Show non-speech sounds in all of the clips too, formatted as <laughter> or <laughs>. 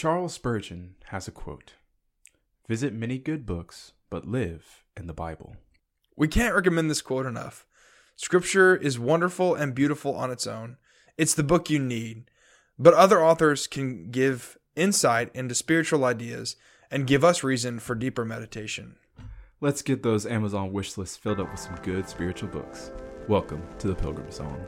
Charles Spurgeon has a quote Visit many good books, but live in the Bible. We can't recommend this quote enough. Scripture is wonderful and beautiful on its own. It's the book you need. But other authors can give insight into spiritual ideas and give us reason for deeper meditation. Let's get those Amazon wish lists filled up with some good spiritual books. Welcome to the Pilgrim's Song.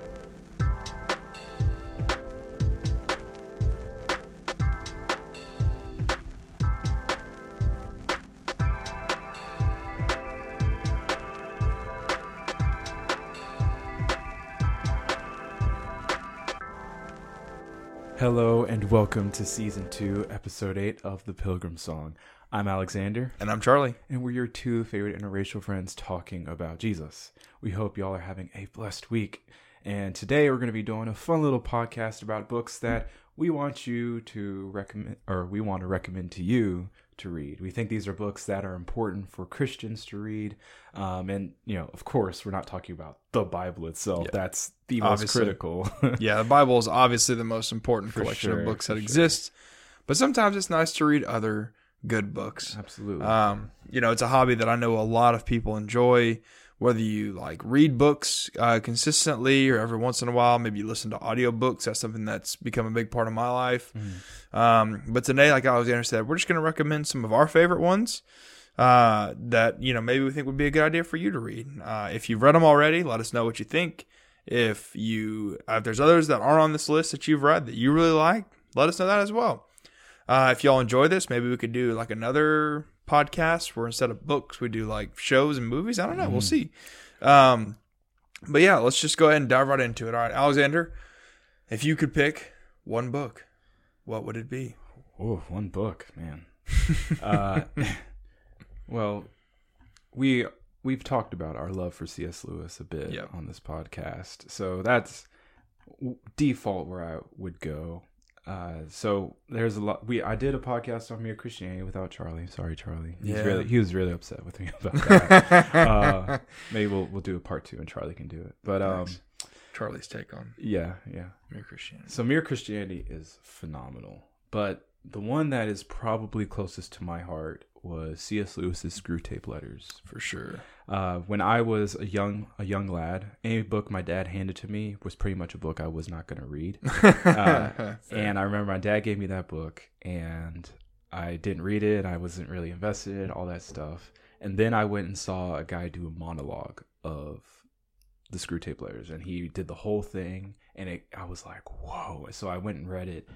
And welcome to season two, episode eight of The Pilgrim's Song. I'm Alexander, And I'm Charlie. and we're your two favorite interracial friends talking about Jesus. We hope y'all are having a blessed week. And today we're going to be doing a fun little podcast about books that we want you to recommend, or we want to recommend to you to read. We think these are books that are important for Christians to read. Um, and, you know, of course, we're not talking about the Bible itself. That's the most Obviously. critical. <laughs> Yeah, the Bible is obviously the most important collection sure, of books that sure. exists, but sometimes it's nice to read other good books. Absolutely. Um, you know, it's a hobby that I know a lot of people enjoy. Whether you like read books uh, consistently or every once in a while, maybe you listen to audiobooks. That's something that's become a big part of my life. Um, but today, like Alexander said, we're just going to recommend some of our favorite ones uh, that you know maybe we think would be a good idea for you to read. Uh, if you've read them already, let us know what you think. If you uh, if there's others that aren't on this list that you've read that you really like, let us know that as well. Uh, if y'all enjoy this, maybe we could do like another podcast where instead of books, we do like shows and movies. I don't know. We'll see. Um, but yeah, let's just go ahead and dive right into it. All right, Alexander, if you could pick one book, what would it be? Oh, one book, man. <laughs> uh, <laughs> well, we we've talked about our love for C.S. Lewis a bit Yep. on this podcast, so that's default where I would go. Uh, so there's a lot. We I did a podcast on mere Christianity without Charlie. Sorry, Charlie. He's Yeah. really he was really upset with me <laughs> about that. uh, maybe we'll we'll do a part two and Charlie can do it. But um, Nice. Charlie's take on yeah, yeah. mere Christianity. So Mere Christianity is phenomenal, but the one that is probably closest to my heart was C.S. Lewis's Screwtape Letters. For sure. Uh, when I was a young a young lad, any book my dad handed to me was pretty much a book I was not going to read. <laughs> Uh, and I remember my dad gave me that book, and I didn't read it. I wasn't really invested in all that stuff. And then I went and saw a guy do a monologue of the Screwtape Letters, and he did the whole thing. And it, I was like, whoa! So I went and read it.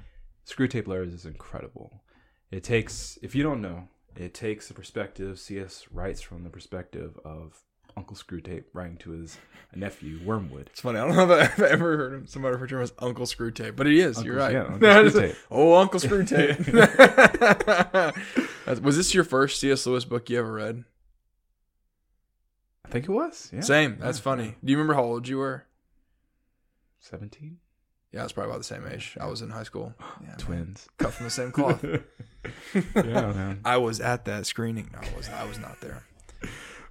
Screwtape Letters is incredible. It takes, if you don't know, it takes the perspective. C.S. writes from the perspective of Uncle Screwtape writing to his nephew Wormwood. It's funny. I don't know if I've <laughs> ever heard of somebody refer to him as Uncle Screwtape, but he is. You're right. Uncle- <laughs> yeah, Uncle Screwtape. oh, Uncle Screwtape. <laughs> was this your first C.S. Lewis book you ever read? I think it was. Yeah. Same. That's Yeah, funny. Do you remember how old you were? 17? Yeah, it's probably about the same age. I was in high school. <gasps> Yeah, man. Twins. cut from the same cloth. <laughs> yeah, man. I was at that screening. No, I was. I was not there.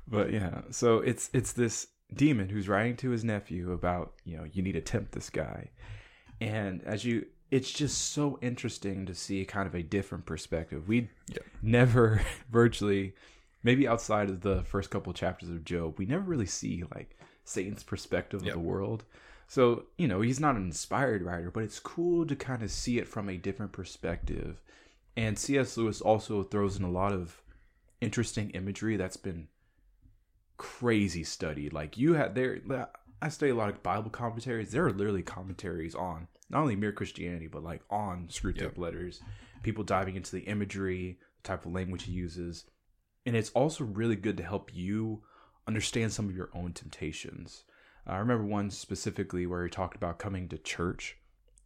But yeah, so it's it's this demon who's writing to his nephew about, you know, you need to tempt this guy. And as you it's just so interesting to see kind of a different perspective. We Yep. never <laughs> virtually maybe outside of the first couple chapters of Job, we never really see like Satan's perspective Yep. of the world. So, you know, he's not an inspired writer, but it's cool to kind of see it from a different perspective. And C.S. Lewis also throws in a lot of interesting imagery that's been crazy studied. Like you had there, I study a lot of Bible commentaries. There are literally commentaries on not only mere Christianity, but like on Screwtape Yep. letters. People diving into the imagery, the type of language he uses, and it's also really good to help you understand some of your own temptations. I remember one specifically where he talked about coming to church,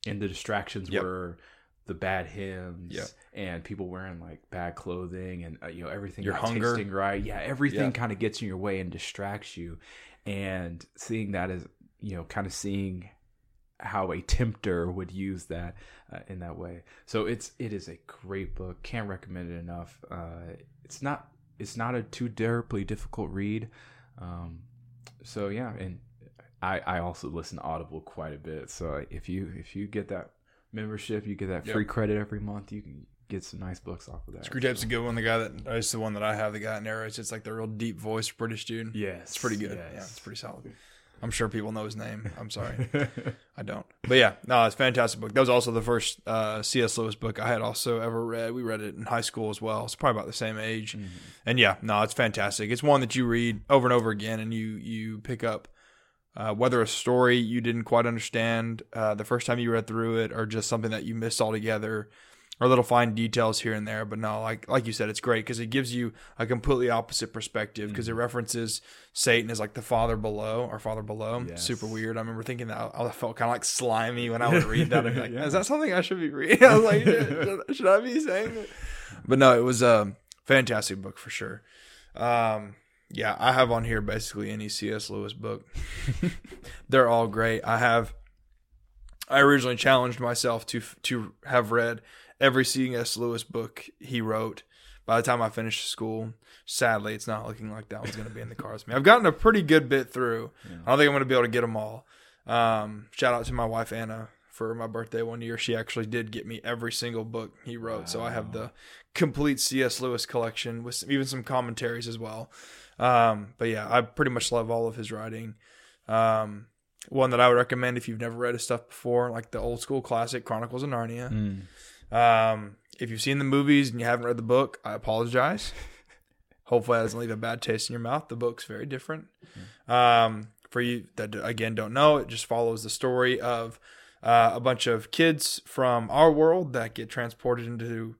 and the distractions Yep. were the bad hymns Yep. and people wearing like bad clothing and uh, you know everything Your hunger. tasting right. Yeah, everything Yeah. kind of gets in your way and distracts you. And seeing that as you know, kind of seeing how a tempter would use that uh, in that way. So it's it is a great book. Can't recommend it enough. Uh, it's not it's not a too terribly difficult read. Um, so yeah, and I I also listen to Audible quite a bit. So if you if you get that membership, you get that Yep. free credit every month. You can get some nice books off of that. Screwtape's a good one. The guy that is the one that I have. The guy that narrates. It's like the real deep voice British dude. Yeah, It's pretty good. yes. Yeah, it's pretty solid. I'm sure people know his name. I'm sorry, <laughs> I don't. But yeah, no, it's a fantastic book. That was also the first uh, C.S. Lewis book I had also ever read. We read it in high school as well. It's probably about the same age. Mm-hmm. And yeah, no, it's fantastic. It's one that you read over and over again, and you you pick up uh, whether a story you didn't quite understand uh, the first time you read through it, or just something that you missed altogether, or little fine details here and there. But no, like like you said, it's great because it gives you a completely opposite perspective because it references Satan as like the father below or father below. Yes. Super weird. I remember thinking that I, I felt kind of like slimy when I would read that. I'd be like, Yeah. is that <laughs> something I should be reading? <laughs> I was like, should, should I be saying it? But no, it was a fantastic book for sure. Um, yeah, I have on here basically any C.S. Lewis book. <laughs> They're all great. I have. I originally challenged myself to to have read every C.S. Lewis book he wrote. By the time I finished school, sadly, it's not looking like that one's going to be in the cards. me. I've gotten a pretty good bit through. I don't think I'm going to be able to get them all. Um, shout out to my wife Anna for my birthday one year. She actually did get me every single book he wrote, so I have the complete C.S. Lewis collection with some, even some commentaries as well. Um, but yeah, I pretty much love all of his writing. Um, one that I would recommend if you've never read his stuff before, like the old school classic Chronicles of Narnia. Mm. Um, if you've seen the movies and you haven't read the book, I apologize. Hopefully, that doesn't leave a bad taste in your mouth. The book's very different. Um, for you that again don't know, it just follows the story of uh, a bunch of kids from our world that get transported into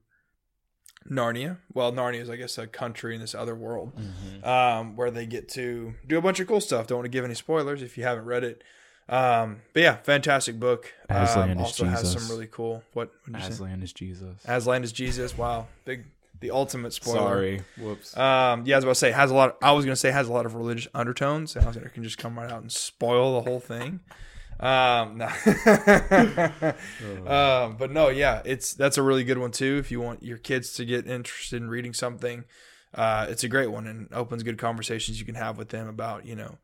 Narnia. Well, Narnia is, I guess, a country in this other world um, where they get to do a bunch of cool stuff. Don't want to give any spoilers if you haven't read it. Um, but yeah, fantastic book. Aslan Um, is also has Jesus. some really cool. What? say? Aslan is Jesus. Aslan is Jesus. Wow, big, the ultimate spoiler. Sorry. Whoops. Um, yeah, I was about to say has a lot. I was gonna say has a lot of religious undertones, and I was gonna can just come right out and spoil the whole thing. Um, no. <laughs> um, but no, yeah, it's that's a really good one too. If you want your kids to get interested in reading something, uh, it's a great one and opens good conversations you can have with them about you know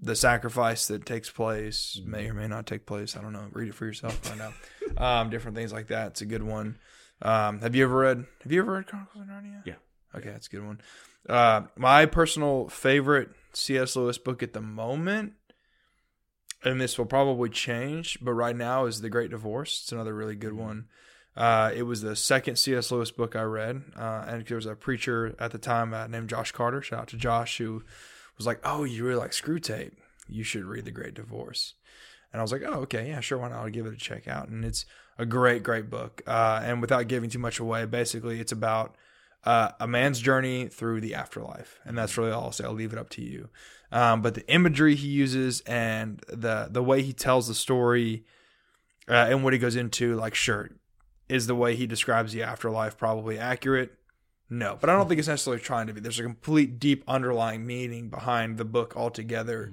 the sacrifice that takes place may or may not take place. I don't know. Read it for yourself. Find out. <laughs> Um, different things like that. It's a good one. Um, have you ever read? Have you ever read Chronicles of Narnia? Yeah. Okay, that's a good one. Uh, my personal favorite C.S. Lewis book at the moment, and this will probably change, but right now is The Great Divorce. It's another really good one. Uh, it was the second C.S. Lewis book I read, uh, and there was a preacher at the time uh, named Josh Carter. Shout out to Josh, who was like, "Oh, you really like Screwtape? You should read The Great Divorce." And I was like, "Oh, okay, yeah, sure, why not? I'll give it a check out." And it's a great, great book. Uh, and without giving too much away, basically, it's about uh, a man's journey through the afterlife, and that's really all I'll say. I'll leave it up to you. Um, but the imagery he uses and the the way he tells the story uh, and what he goes into, like, sure, is the way he describes the afterlife probably accurate? No, but I don't think it's necessarily trying to be. There's a complete deep underlying meaning behind the book altogether.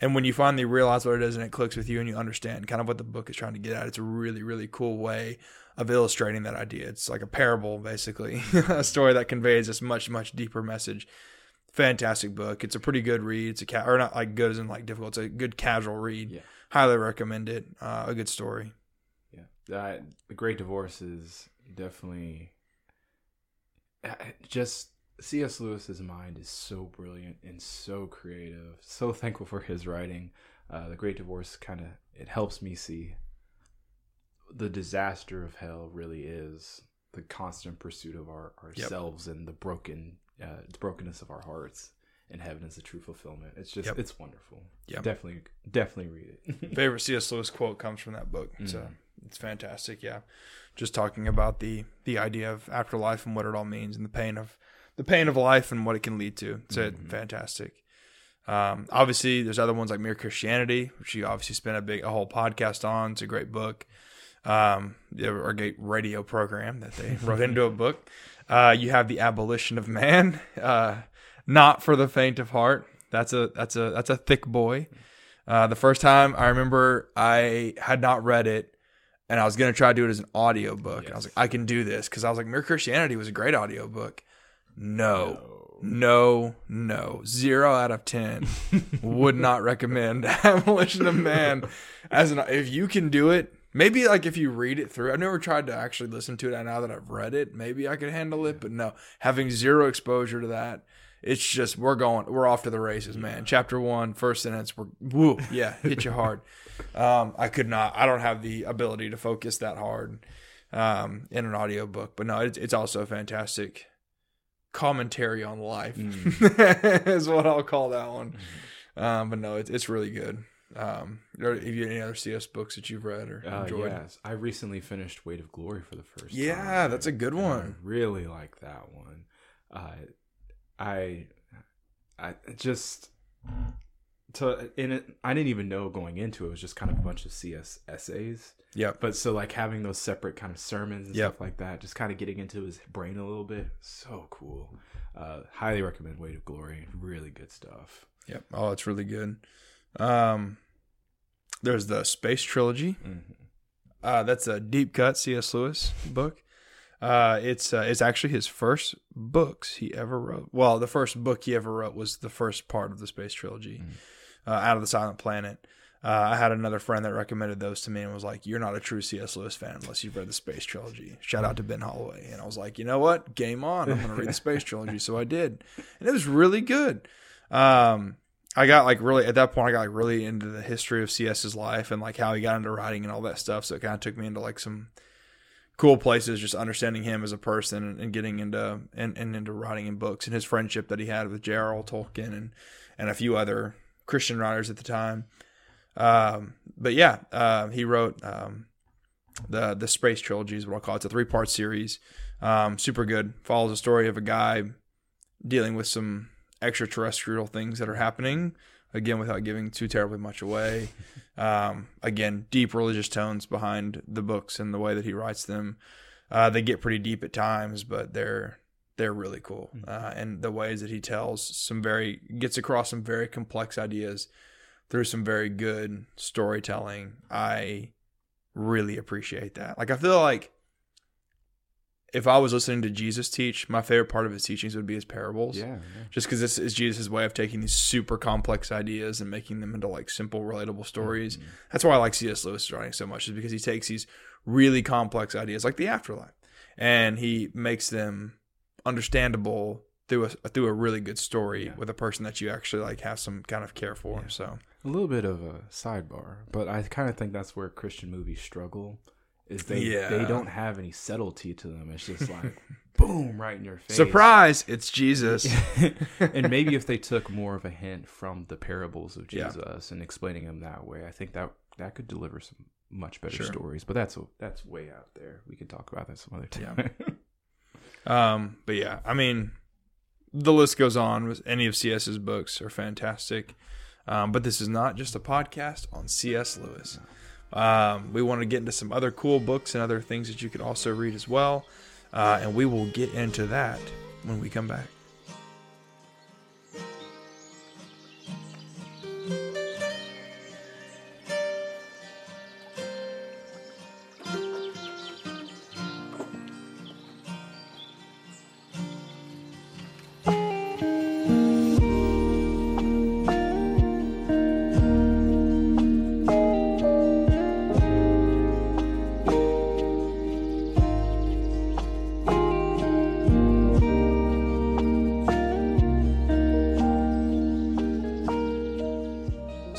And when you finally realize what it is and it clicks with you and you understand kind of what the book is trying to get at, it's a really, really cool way of illustrating that idea. It's like a parable, basically, <laughs> a story that conveys this much, much deeper message. Fantastic book. It's a pretty good read. It's a ca- or not like good as in like difficult. It's a good casual read. Yeah. Highly recommend it. Uh, a good story. Yeah, that the Great Divorce is definitely uh, just C.S. Lewis's mind is so brilliant and so creative. So <laughs> thankful for his writing. Uh, the Great Divorce kind of it helps me see the disaster of hell really is the constant pursuit of our ourselves and the broken uh, the brokenness of our hearts. And heaven is the true fulfillment. It's just Yep. it's wonderful. Yeah, definitely definitely read it. <laughs> favorite C.S. Lewis quote comes from that book. So Mhm. it's fantastic. Yeah, just talking about the the idea of afterlife and what it all means, and the pain of the pain of life and what it can lead to. It's Mhm. fantastic. Um, obviously, there's other ones like Mere Christianity, which you obviously spent a big a whole podcast on. It's a great book. Um, great radio program that they wrote into a book. Uh, you have the Abolition of Man. <laughs> Uh, not for the faint of heart. That's a that's a that's a thick boy. Uh, the first time I remember I had not read it and I was going to try to do it as an audio book. And I was like, I can do this because I was like, Mere Christianity was a great audio book. No, no, no. Zero out of 10. <laughs> Would not recommend <laughs> Abolition of Man as an, if you can do it, Maybe like if you read it through, I've never tried to actually listen to it. And now that I've read it, maybe I could handle it. But no, having zero exposure to that, it's just we're going, we're off to the races, man. Chapter one, first sentence, we're woo, yeah, hit you hard. <laughs> Um, I could not, I don't have the ability to focus that hard um, in an audiobook. But no, it's, it's also a fantastic commentary on life, Mm. <laughs> is what I'll call that one. Um, but no, it's it's really good. Um, have you any other CS books that you've read or Uh, enjoyed? yes, I recently finished Weight of Glory for the first Yeah, time. that's a good one. I really like that one. Uh, I, I just to in it. I didn't even know going into it. It was just kind of a bunch of CS essays. Yep. But so like having those separate kind of sermons and Yep. stuff like that, just kind of getting into his brain a little bit, so cool. Uh, highly recommend Weight of Glory. Really good stuff. Yep. Oh, it's really good. Um, there's the Space Trilogy. Mhm. Uh, that's a deep cut C.S. Lewis book. Uh, it's uh, it's actually his first books he ever wrote. Well, the first book he ever wrote was the first part of the Space Trilogy, uh, Out of the Silent Planet. Uh, I had another friend that recommended those to me and was like, "You're not a true C.S. Lewis fan unless you've read the Space Trilogy." Shout out to Ben Holloway, and I was like, "You know what? Game on! I'm going to read the Space Trilogy." So I did, and it was really good. Um, I got like really at that point, I got like really into the history of CS's life and like how he got into writing and all that stuff. So it kind of took me into like some cool places, just understanding him as a person and, and getting into and, and into writing in books and his friendship that he had with J.R.R. Tolkien and and a few other Christian writers at the time. Um, but yeah, uh, he wrote um, the the Space Trilogy is what I'll call it. It's a three part series. Um, super good. Follows the story of a guy dealing with some extraterrestrial things that are happening. Again, without giving too terribly much away. <laughs> Um, again, deep religious tones behind the books and the way that he writes them. Uh, they get pretty deep at times, but they're they're really cool. Uh, and the ways that he tells some very gets across some very complex ideas through some very good storytelling. I really appreciate that. Like I feel like if I was listening to Jesus teach, my favorite part of his teachings would be his parables. Yeah, yeah. Just because this is Jesus' way of taking these super complex ideas and making them into like simple, relatable stories. Mm-hmm. That's why I like C.S. Lewis writing so much, is because he takes these really complex ideas like the afterlife and he makes them understandable through a through a really good story Yeah. with a person that you actually like have some kind of care for. So A little bit of a sidebar, but I kind of think that's where Christian movies struggle. Is they Yeah. they don't have any subtlety to them. It's just like <laughs> boom, right in your face. surprise, it's Jesus. <laughs> and maybe if they <laughs> took more of a hint from the parables of Yeah. Jesus and explaining them that way, I think that that could deliver some much better Sure. stories. But that's that's way out there. We could talk about that some other time. Um, but yeah, I mean, the list goes on. With any of CS's books are fantastic. Um, but this is not just a podcast on C.S. Lewis. Um, we want to get into some other cool books and other things that you could also read as well. Uh, and we will get into that when we come back.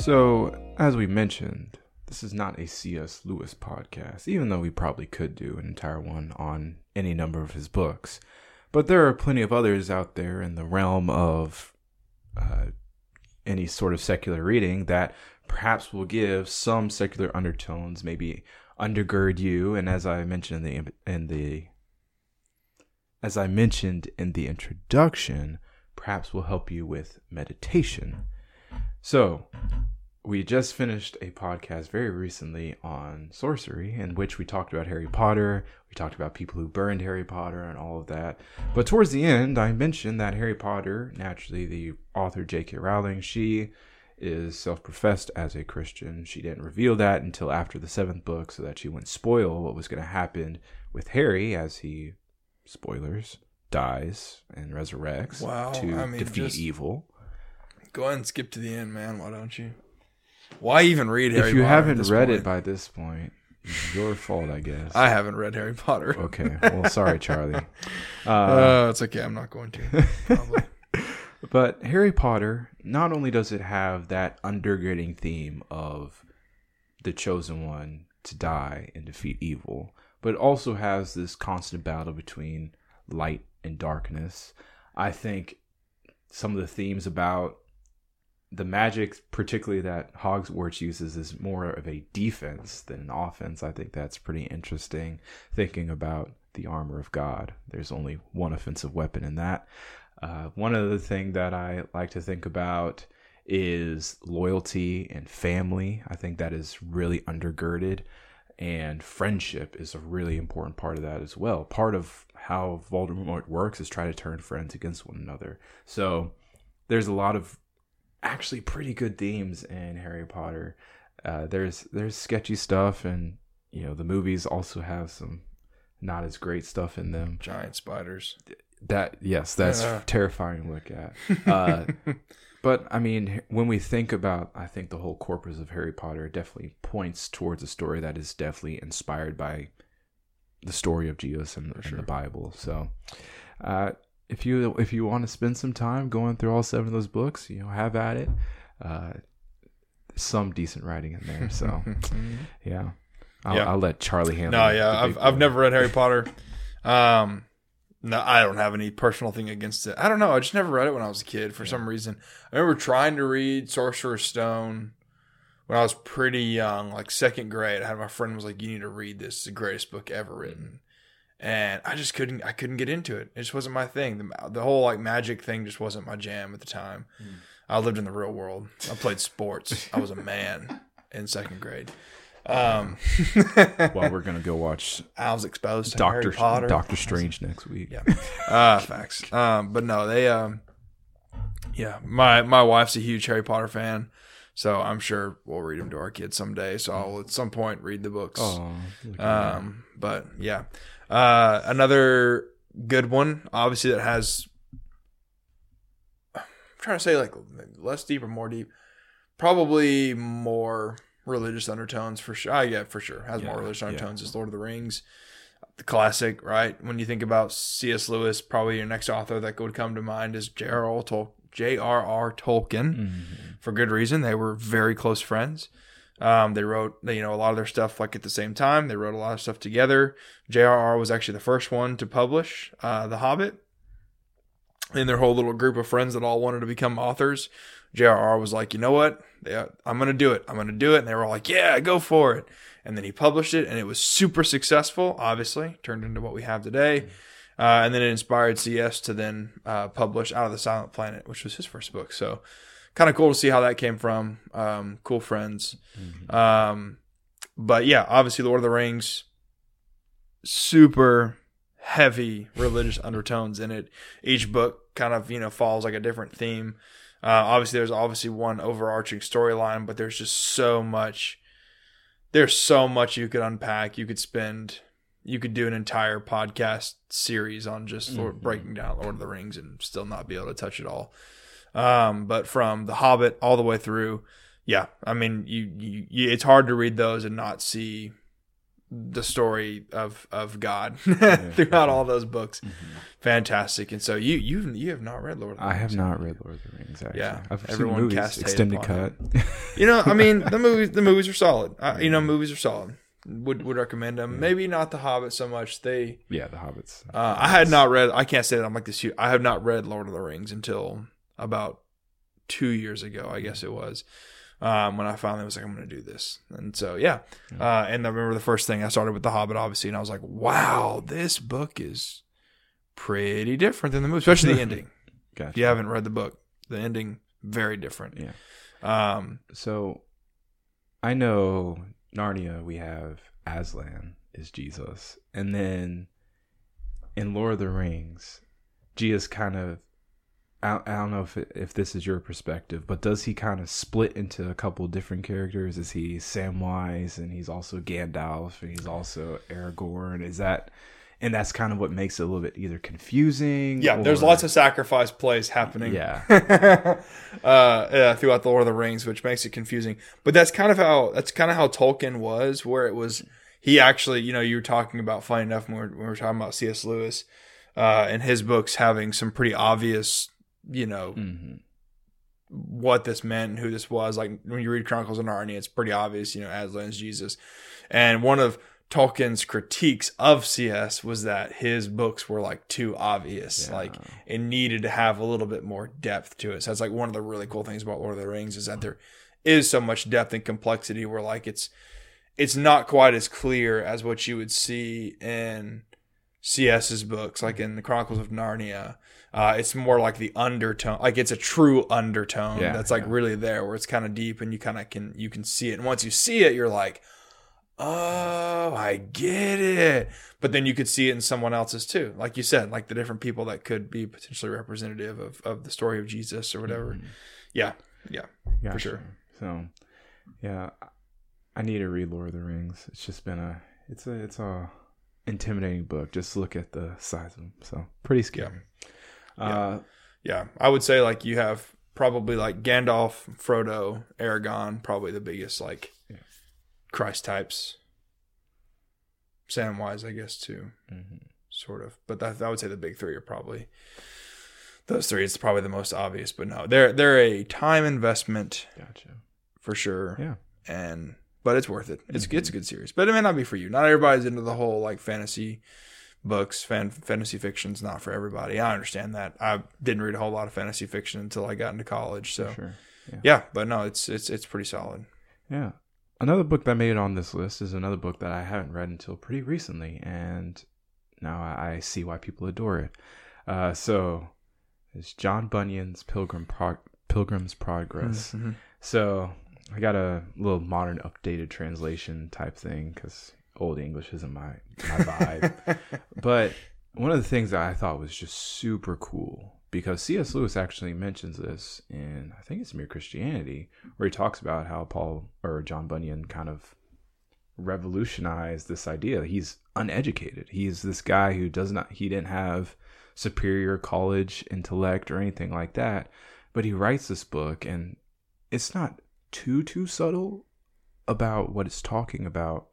So, as we mentioned, this is not a C.S. Lewis podcast, even though we probably could do an entire one on any number of his books. But there are plenty of others out there in the realm of uh, any sort of secular reading that perhaps will give some secular undertones, maybe undergird you. And as I mentioned in the in the as I mentioned in the introduction, perhaps will help you with meditation. So, we just finished a podcast very recently on sorcery, in which we talked about Harry Potter. We talked about people who burned Harry Potter and all of that. But towards the end, I mentioned that Harry Potter, naturally, the author J.K. Rowling, she is self professed as a Christian. She didn't reveal that until after the seventh book so that she wouldn't spoil what was going to happen with Harry as he, spoilers, dies and resurrects Wow, to I mean, defeat just- evil. Go ahead and skip to the end, man. Why don't you? Why even read Harry if you Potter haven't read point? it by this point, Your fault, I guess. I haven't read Harry Potter. okay. Well, sorry, Charlie. <laughs> Uh, Uh, it's okay. I'm not going to. Probably. <laughs> But Harry Potter, not only does it have that undergirding theme of the chosen one to die and defeat evil, but it also has this constant battle between light and darkness. I think some of the themes about the magic, particularly that Hogwarts uses, is more of a defense than an offense. I think that's pretty interesting. Thinking about the armor of God, there's only one offensive weapon in that. Uh, one other thing that I like to think about is loyalty and family. I think that is really undergirded, and friendship is a really important part of that as well. Part of how Voldemort works is try to turn friends against one another. So there's a lot of actually pretty good themes in Harry Potter. Uh, there's there's sketchy stuff, and you know the movies also have some not as great stuff in them. Giant spiders. That yes, that's Yeah. <laughs> terrifying to look at. <laughs> Uh, but I mean, when we think about, I think the whole corpus of Harry Potter definitely points towards a story that is definitely inspired by the story of Jesus and, and the Bible. So, uh, if you if you want to spend some time going through all seven of those books, you know, have at it. Uh, some decent writing in there. So, <laughs> yeah. I'll, Yeah. I'll let Charlie handle. No, yeah, I've I've never read Harry <laughs> Potter. Um, no, I don't have any personal thing against it. I don't know. I just never read it when I was a kid for some reason. I remember trying to read Sorcerer's Stone when I was pretty young, like second grade. I had my friend was like, "You need to read this. It's the greatest book ever written." And I just couldn't. I couldn't get into it. It just wasn't my thing. The, the whole like magic thing just wasn't my jam at the time. I lived in the real world. I played sports. I was a man <laughs> in second grade. Um, Well, we're gonna go watch <laughs> I was exposed to Doctor Harry Potter. Doctor Strange next week. Yeah. Ah, facts. <laughs> Um, but no, they um, yeah, my my wife's a huge Harry Potter fan, so I'm sure we'll read them to our kids someday. So I'll at some point read the books. Oh, look at that. Um, but yeah, uh, another good one, obviously that has. I'm trying to say like less deep or more deep, probably more religious undertones for sure. Uh, yeah, for sure has more Yeah, religious yeah. undertones. Is Lord of the Rings, the classic, right? When you think about C.S. Lewis, probably your next author that would come to mind is J.R.R. Tol- J.R.R. Tolkien Mhm. for good reason. They were very close friends. Um, they wrote, you know, a lot of their stuff like at the same time. They wrote a lot of stuff together. J.R.R. was actually the first one to publish uh, The Hobbit. And their whole little group of friends that all wanted to become authors, J.R.R. was like, you know what? Yeah, I'm going to do it. I'm going to do it. And they were all like, yeah, go for it. And then he published it, and it was super successful. Obviously, turned into what we have today. Uh, and then it inspired CS to then uh, publish Out of the Silent Planet, which was his first book. So, kind of cool to see how that came from. Um, cool friends. Um, but yeah, obviously, Lord of the Rings, super heavy religious undertones in it. Each book kind of you know follows like a different theme. Uh, obviously, there's obviously one overarching storyline, but there's just so much. There's so much you could unpack. You could spend. You could do an entire podcast series on just Lord, breaking down Lord of the Rings and still not be able to touch it all. Um, but from The Hobbit all the way through, yeah, I mean, you, you, you it's hard to read those and not see the story of of God <laughs> throughout all those books. Fantastic, and so you you you have not read Lord of the Rings. I have not read Lord of the Rings. Actually, Yeah, I've everyone seen movies, extended cut. <laughs> You know, I mean, the <laughs> movies the movies are solid. Uh, you know, movies are solid. Would would recommend them. Maybe not The Hobbit so much. They yeah, the Hobbits. uh, I had not read. I can't say that I'm like this. huge- I have not read Lord of the Rings until about two years ago. I guess it was um, when I finally was like, I'm going to do this. And so yeah. Uh, and I remember the first thing I started with The Hobbit, obviously, and I was like, wow, this book is pretty different than the movie, especially the <laughs> ending. Gotcha. If you haven't read the book, the ending very different. Yeah. Um, So, I know Narnia. We have Aslan is Jesus, and then in Lord of the Rings, Jesus kind of. I, I don't know if if this is your perspective, but does he kind of split into a couple different characters? Is he Samwise and he's also Gandalf and he's also Aragorn? Is that and that's kind of what makes it a little bit either confusing? yeah, there's lots of sacrifice plays happening. yeah. <laughs> uh, yeah, throughout the Lord of the Rings, which makes it confusing. But that's kind of how that's kind of how Tolkien was, where it was he actually, you know, you were talking about funny enough when we were, when we were talking about C.S. Lewis uh, and his books having some pretty obvious, you know, hmm what this meant and who this was. Like when you read Chronicles of Narnia, it's pretty obvious, you know, Aslan's Jesus. And one of Tolkien's critiques of CS was that his books were like too obvious. Yeah. Like it needed to have a little bit more depth to it. So that's like one of the really cool things about Lord of the Rings is that there is so much depth and complexity where like it's it's not quite as clear as what you would see in CS's books, like in the Chronicles of Narnia. Uh, it's more like the undertone, like it's a true undertone Yeah, that's like yeah. really there, where it's kind of deep and you kind of can you can see it. And once you see it, you're like, oh, I get it. But then you could see it in someone else's too, like you said, like the different people that could be potentially representative of of the story of Jesus or whatever. Mm-hmm. Yeah, yeah, Gotcha. sure. So, yeah, I need to read Lord of the Rings. It's just been a, it's a, it's a intimidating book. Just look at the size of them. So pretty scary. Uh, yeah. I would say like you have probably like Gandalf, Frodo, Aragorn, probably the biggest like Yeah. Christ types. Samwise, I guess too, mhm. sort of. But that I would say the big three are probably those three. It's probably the most obvious, but no, they're they're a time investment Gotcha. for sure. Yeah. and but it's worth it. It's Mm-hmm. it's a good series, but it may not be for you. Not everybody's into the whole like fantasy books. Fan fantasy fiction's not for everybody. I understand that. I didn't read a whole lot of fantasy fiction until I got into college. So Sure. yeah, but no, it's it's it's pretty solid. Yeah. Another book that made it on this list is another book that I haven't read until pretty recently, and now I see why people adore it. Uh, so it's John Bunyan's Pilgrim Pro- Pilgrim's Progress. Mhm. So I got a little modern, updated translation type thing because old English isn't my my vibe. <laughs> but one of the things that I thought was just super cool because C.S. Lewis actually mentions this in I think it's Mere Christianity, where he talks about how Paul or John Bunyan kind of revolutionized this idea. He's uneducated. He's this guy who does not he didn't have superior college intellect or anything like that, but he writes this book and it's not too too subtle about what it's talking about.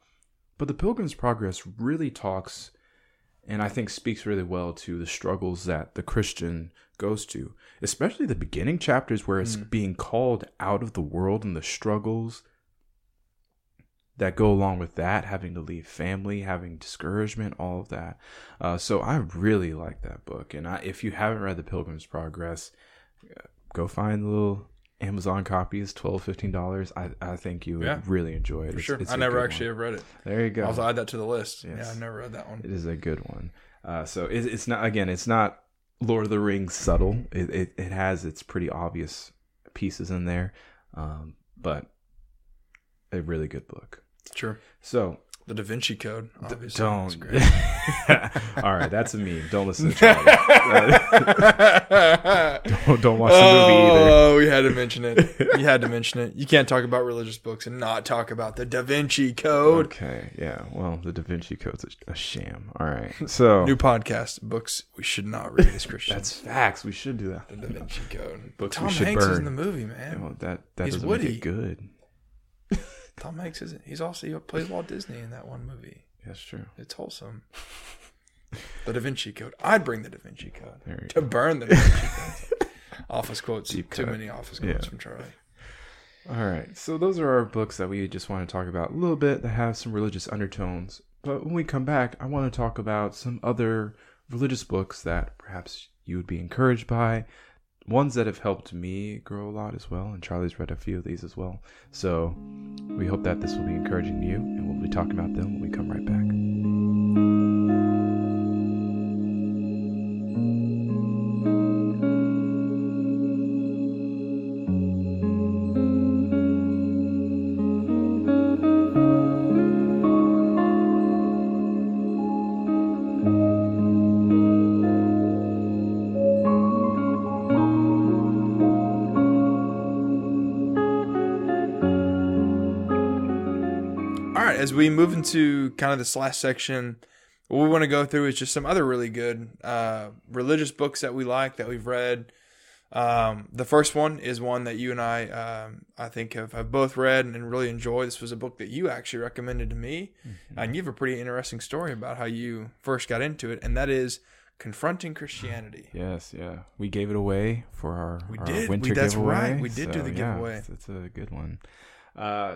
But the Pilgrim's Progress really talks and I think speaks really well to the struggles that the Christian goes to, especially the beginning chapters where it's being called out of the world and the struggles that go along with that, having to leave family, having discouragement, all of that. Uh, so I really like that book, and I, if you haven't read The Pilgrim's Progress, go find the little Amazon copies, 12 dollars. I I think you would Yeah. really enjoy it. For It's- sure. it's I never actually one. have read it. There you go. I'll add that to the list. Yes. Yeah, I've never read that one. It is a good one. Uh, so it, it's not again. It's not Lord of the Rings subtle. It it, it has its pretty obvious pieces in there, um, but a really good book. Sure. So The Da Vinci Code, obviously. Don't. <laughs> great. All right, that's a meme. Don't listen to Charlie. <laughs> don't, don't watch the movie either. Oh, we had to mention it. You had to mention it. You can't talk about religious books and not talk about the Da Vinci Code. Okay, yeah. Well, the Da Vinci Code's a, a sham. All right, so New podcast books we should not read as <laughs> Christians. that's facts. We should do that. the Da Vinci Code. Books we Tom should Hanks is in the movie, man. Well, that that He's doesn't Woody. make it good. Tom Hanks isn't. He's also he plays Walt Disney in that one movie. That's true. It's wholesome. <laughs> The Da Vinci Code. I'd bring the Da Vinci Code to burn the Da Vinci Code. <laughs> office quotes. Deep Too cut. many office quotes Yeah. from Charlie. All right. So those are our books that we just want to talk about a little bit that have some religious undertones. But when we come back, I want to talk about some other religious books that perhaps you would be encouraged by, ones that have helped me grow a lot as well. And Charlie's read a few of these as well. So we hope that this will be encouraging to you, and we'll be talking about them when we come right back. We move into kind of this last section, what we want to go through is just some other really good uh, religious books that we like that we've read. Um, the first one is one that you and I, um, I think, have, have both read and really enjoyed. This was a book that you actually recommended to me, mm-hmm. and you have a pretty interesting story about how you first got into it, and that is confronting Christianity. Yes, yeah, we gave it away for our, we our did. winter we, that's giveaway. right. We did so, do the giveaway. Yeah, it's, it's, a good one. Uh,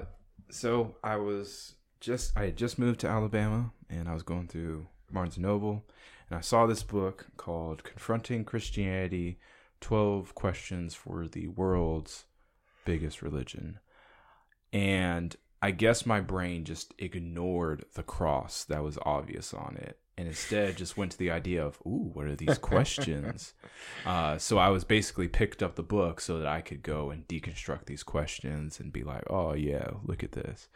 so I was just I had just moved to Alabama, and I was going through Barnes Noble, and I saw this book called "Confronting Christianity." 12 questions for the world's biggest religion. And I guess my brain just ignored the cross that was obvious on it and instead just went to the idea of, ooh, what are these questions? <laughs> uh, so I was basically picked up the book so that I could go and deconstruct these questions and be like, oh, yeah, look at this.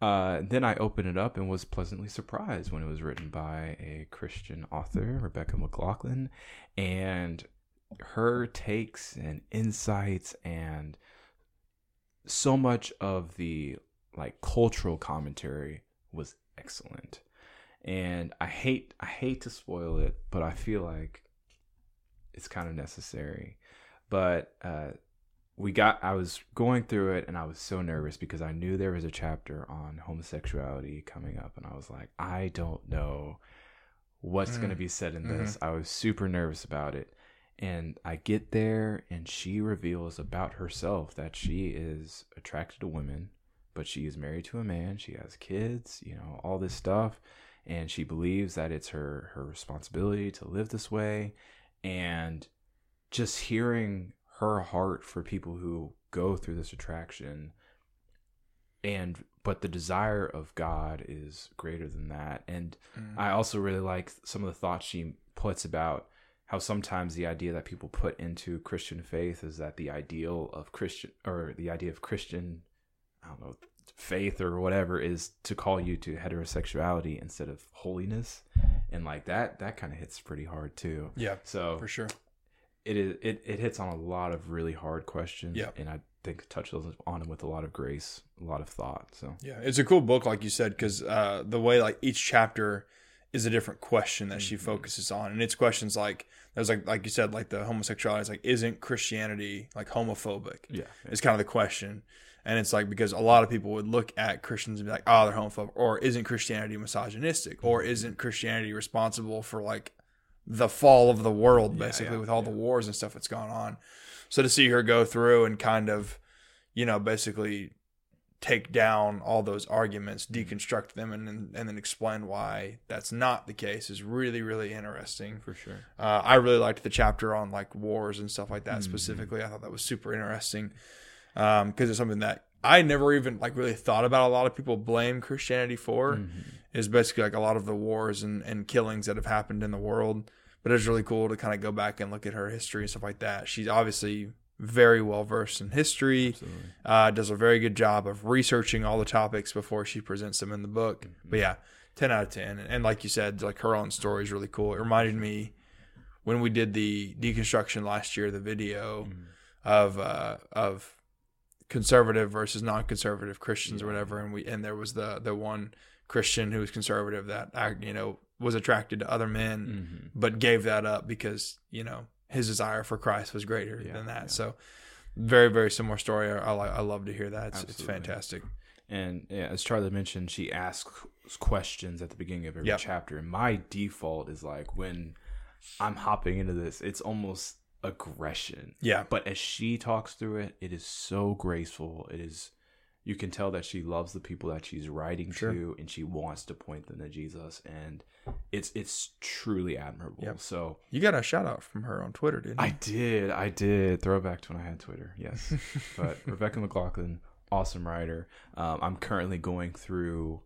Uh, then I opened it up and was pleasantly surprised when it was written by a Christian author, Rebecca McLaughlin. And her takes and insights and so much of the like cultural commentary was excellent and i hate i hate to spoil it but i feel like it's kind of necessary but uh we got i was going through it and i was so nervous because i knew there was a chapter on homosexuality coming up and i was like i don't know what's mm. going to be said in this mm-hmm. i was super nervous about it and I get there, and she reveals about herself that she is attracted to women, but she is married to a man. She has kids, you know, all this stuff. And she believes that it's her, her responsibility to live this way. And just hearing her heart for people who go through this attraction and but the desire of God is greater than that. And mm. I also really like some of the thoughts she puts about how sometimes the idea that people put into Christian faith is that the ideal of Christian or the idea of Christian, I don't know, faith or whatever is to call you to heterosexuality instead of holiness, and like that that kind of hits pretty hard too. Yeah, so for sure, it is it it hits on a lot of really hard questions. Yeah, and I think touches on them with a lot of grace, a lot of thought. So yeah, it's a cool book, like you said, because uh, the way like each chapter is a different question that mm-hmm. she focuses on, and it's questions like there's like like you said, like the homosexuality is like isn't Christianity like homophobic? Yeah, it's kind of the question, and it's like because a lot of people would look at Christians and be like, oh, they're homophobic, or isn't Christianity misogynistic, or mm-hmm. isn't Christianity responsible for like the fall of the world, basically, yeah, yeah, with all yeah. the wars and stuff that's gone on. So to see her go through and kind of, you know, basically take down all those arguments, mm-hmm. deconstruct them, and then, and then explain why that's not the case is really really interesting. For sure, uh, I really liked the chapter on like wars and stuff like that mm-hmm. specifically. I thought that was super interesting because um, it's something that I never even like really thought about. A lot of people blame Christianity for mm-hmm. is basically like a lot of the wars and, and killings that have happened in the world. But it's really cool to kind of go back and look at her history and stuff like that. She's obviously very well versed in history. Uh, does a very good job of researching all the topics before she presents them in the book. Mm-hmm. But yeah, ten out of ten. And like you said, like her own story is really cool. It reminded me when we did the deconstruction last year, the video mm-hmm. of uh, of conservative versus non-conservative Christians yeah. or whatever, and we and there was the the one Christian who was conservative that you know was attracted to other men, mm-hmm. but gave that up because you know his desire for Christ was greater yeah, than that. Yeah. So very very similar story. I, I, I love to hear that. It's, it's, fantastic. And yeah, as Charlie mentioned, she asks questions at the beginning of every yep. chapter. And my default is like when I'm hopping into this, it's almost aggression. Yeah. But as she talks through it, it is so graceful. It is you can tell that she loves the people that she's writing sure. to and she wants to point them to Jesus and it's it's truly admirable. Yep. So you got a shout out from her on Twitter, didn't you? I did. I did. Throwback to when I had Twitter. Yes. <laughs> but Rebecca McLaughlin, awesome writer. Um, I'm currently going through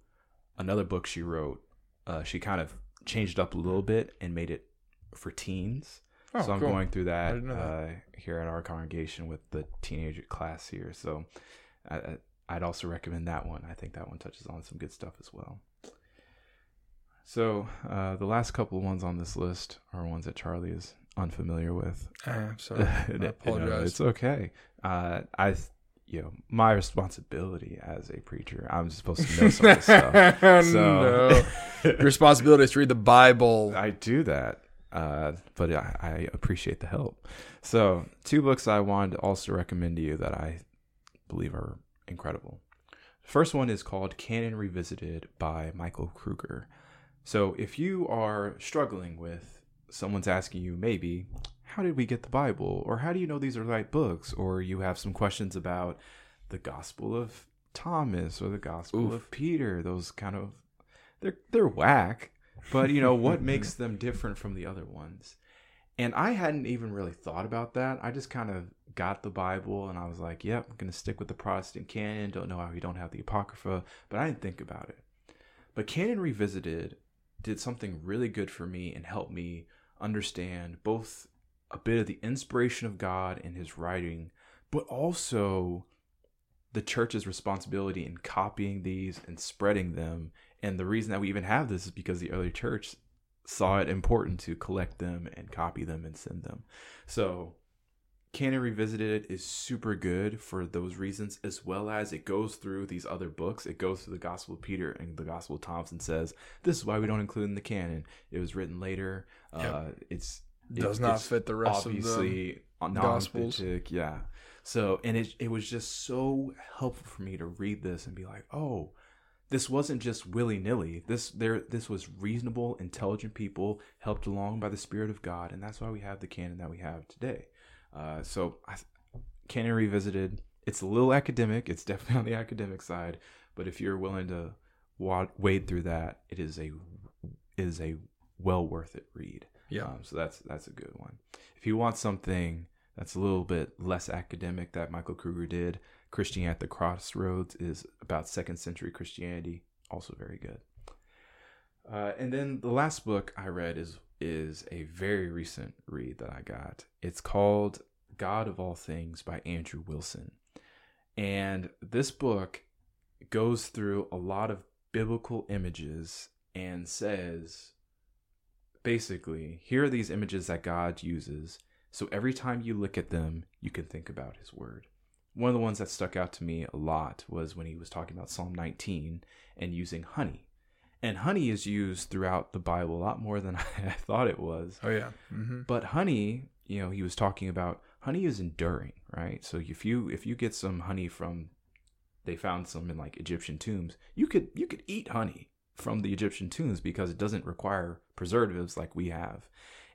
another book she wrote. Uh, she kind of changed up a little bit and made it for teens. Oh, so I'm cool. going through that, that. Uh, here at our congregation with the teenager class here. So I, I'd also recommend that one. I think that one touches on some good stuff as well. So uh, the last couple of ones on this list are ones that Charlie is unfamiliar with. I am <laughs> sorry. I apologize. it's okay. Uh, I, you know, my responsibility as a preacher, I'm supposed to know some of this <laughs> stuff. So no. Your <laughs> responsibility is to read the Bible. I do that. uh, but I, I appreciate the help. So, two books I wanted to also recommend to you that I believe are incredible. The First one is called Canon Revisited by Michael Kruger. So, if you are struggling with someone's asking you, maybe, how did we get the Bible? Or how do you know these are the right books? Or you have some questions about the Gospel of Thomas or the Gospel Oof. of Peter, those kind of they're they're whack, but you know what makes <laughs> them different from the other ones? And I hadn't even really thought about that. I just kind of got the Bible and I was like, yep, I'm going to stick with the Protestant canon. Don't know how we don't have the Apocrypha, but I didn't think about it. But Canon Revisited did something really good for me and helped me understand both a bit of the inspiration of God in his writing, but also the church's responsibility in copying these and spreading them. And the reason that we even have this is because the early church saw it important to collect them and copy them and send them. So, Canon Revisited is super good for those reasons, as well as it goes through these other books. It goes through the Gospel of Peter and the Gospel of Thomas and says, This is why we don't include in the canon. It was written later. Yep. Uh, it's it does not fit the rest obviously of the Gospels. Yeah. So, and it it was just so helpful for me to read this and be like, oh, this wasn't just willy nilly. This there this was reasonable, intelligent people helped along by the Spirit of God, and that's why we have the canon that we have today. Uh, so, I, canon revisited. It's a little academic. It's definitely <laughs> on the academic side, but if you're willing to wade through that, it is a is a well worth it read. Yeah. Um, so that's that's a good one. If you want something that's a little bit less academic that Michael Kruger did, Christianity at the Crossroads is about second century Christianity, also very good. Uh, and then the last book I read is is a very recent read that I got. It's called God of All Things by Andrew Wilson. And this book goes through a lot of biblical images and says basically, here are these images that God uses. So every time you look at them, you can think about his word. One of the ones that stuck out to me a lot was when he was talking about Psalm 19 and using honey. And honey is used throughout the Bible a lot more than <laughs> I thought it was. Oh, yeah. Mm-hmm. But honey, you know, he was talking about honey is enduring, right? So if you if you get some honey from they found some in like Egyptian tombs, you could you could eat honey from the Egyptian tombs because it doesn't require preservatives like we have.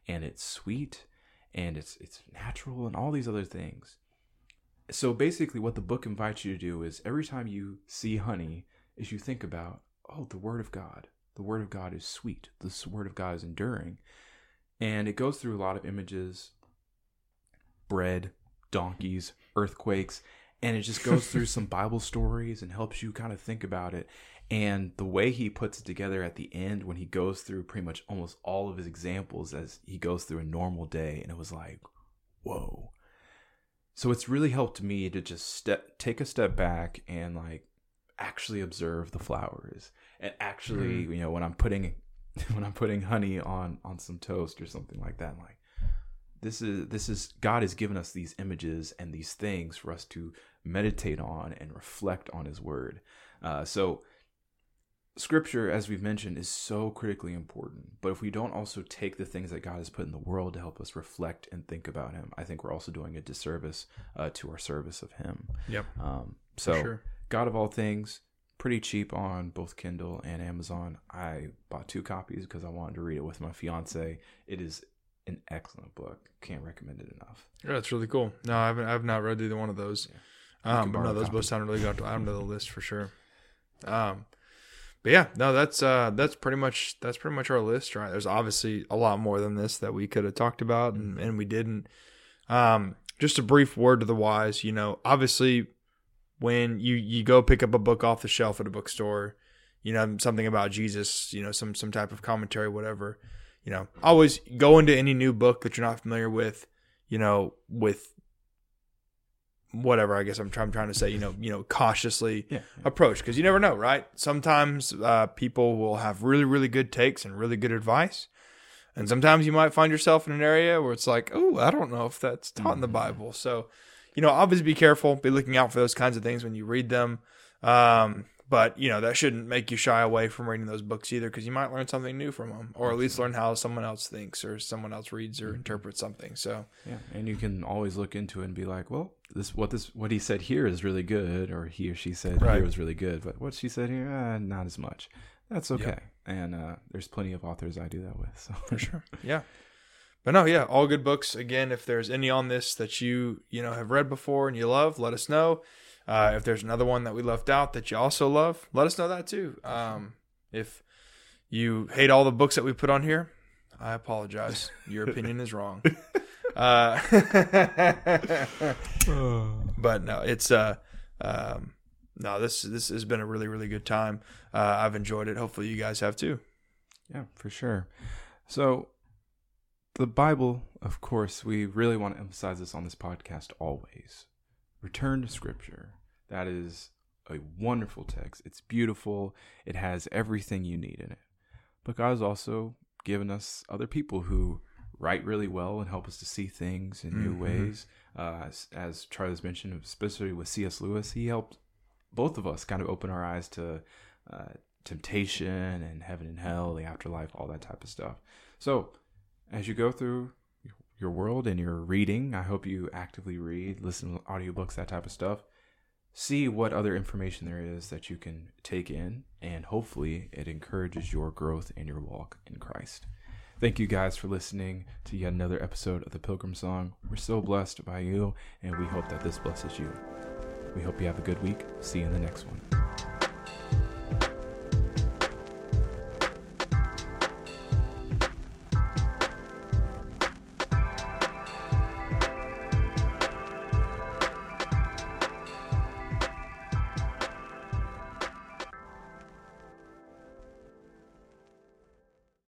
And it's sweet and it's it's natural and all these other things. So basically what the book invites you to do is every time you see honey is you think about, oh, the word of God. The word of God is sweet. The word of God is enduring. And it goes through a lot of images, bread, donkeys, earthquakes, and it just goes through some <laughs> Bible stories and helps you kind of think about it. And the way he puts it together at the end when he goes through pretty much almost all of his examples as he goes through a normal day, and it was like, whoa. So it's really helped me to just step take a step back and like actually observe the flowers. And actually, mm. you know, when I'm putting <laughs> when I'm putting honey on on some toast or something like that, I'm like this is this is God has given us these images and these things for us to meditate on and reflect on His Word. Uh, so scripture, as we've mentioned, is so critically important. But if we don't also take the things that God has put in the world to help us reflect and think about Him, I think we're also doing a disservice uh, to our service of Him. Yep. Um, so, sure. God of all things, pretty cheap on both Kindle and Amazon. I bought two copies because I wanted to read it with my fiance. It is an excellent book. Can't recommend it enough. Yeah, that's really cool. No, I haven't. I've not read either one of those. Yeah. Um, no, those both sound really good. I'm to the list for sure. <laughs> Um, but yeah, no, that's uh, that's pretty much that's pretty much our list, right? There's obviously a lot more than this that we could have talked about, and, and we didn't. Um, just a brief word to the wise, you know, obviously when you you go pick up a book off the shelf at a bookstore, you know something about Jesus, you know some some type of commentary, whatever. You know, always go into any new book that you're not familiar with, you know, with whatever I guess I'm, trying, I'm trying to say, you know, you know, cautiously <laughs> yeah, yeah. approach because you never know, right? Sometimes uh, people will have really, really good takes and really good advice, and sometimes you might find yourself in an area where it's like, oh, I don't know if that's taught in the mm-hmm. Bible. So, you know, obviously be careful, be looking out for those kinds of things when you read them. Um, but you know that shouldn't make you shy away from reading those books either because you might learn something new from them or at least learn how someone else thinks or someone else reads or interprets something so Yeah, and you can always look into it and be like, well, this what this what he said here is really good, or he or she said Right. here was really good, but what she said here, uh, not as much. That's okay, and uh, there's plenty of authors I do that with. So for sure <laughs> yeah but no yeah all good books. Again if there's any on this that you you know have read before and you love let us know. Uh, if there's another one that we left out that you also love let us know that too. Um, if you hate all the books that we put on here i apologize. Your <laughs> opinion is wrong. Uh, <laughs> but no it's uh um, no this this has been a really really good time. Uh, i've enjoyed it. Hopefully you guys have too. Yeah, for sure. So, the Bible, of course, we really want to emphasize this on this podcast always. Return to Scripture. That is a wonderful text. It's beautiful, it has everything you need in it. But God has also given us other people who write really well and help us to see things in new Mhm. ways. Uh, as, as Charles mentioned, especially with C.S. Lewis, he helped both of us kind of open our eyes to uh, temptation and heaven and hell, the afterlife, all that type of stuff. So, as you go through your world and you're reading, I hope you actively read, listen to audiobooks, that type of stuff. See what other information there is that you can take in, and hopefully it encourages your growth and your walk in Christ. Thank you guys for listening to yet another episode of the Pilgrim Song. We're so blessed by you, and we hope that this blesses you. We hope you have a good week. See you in the next one.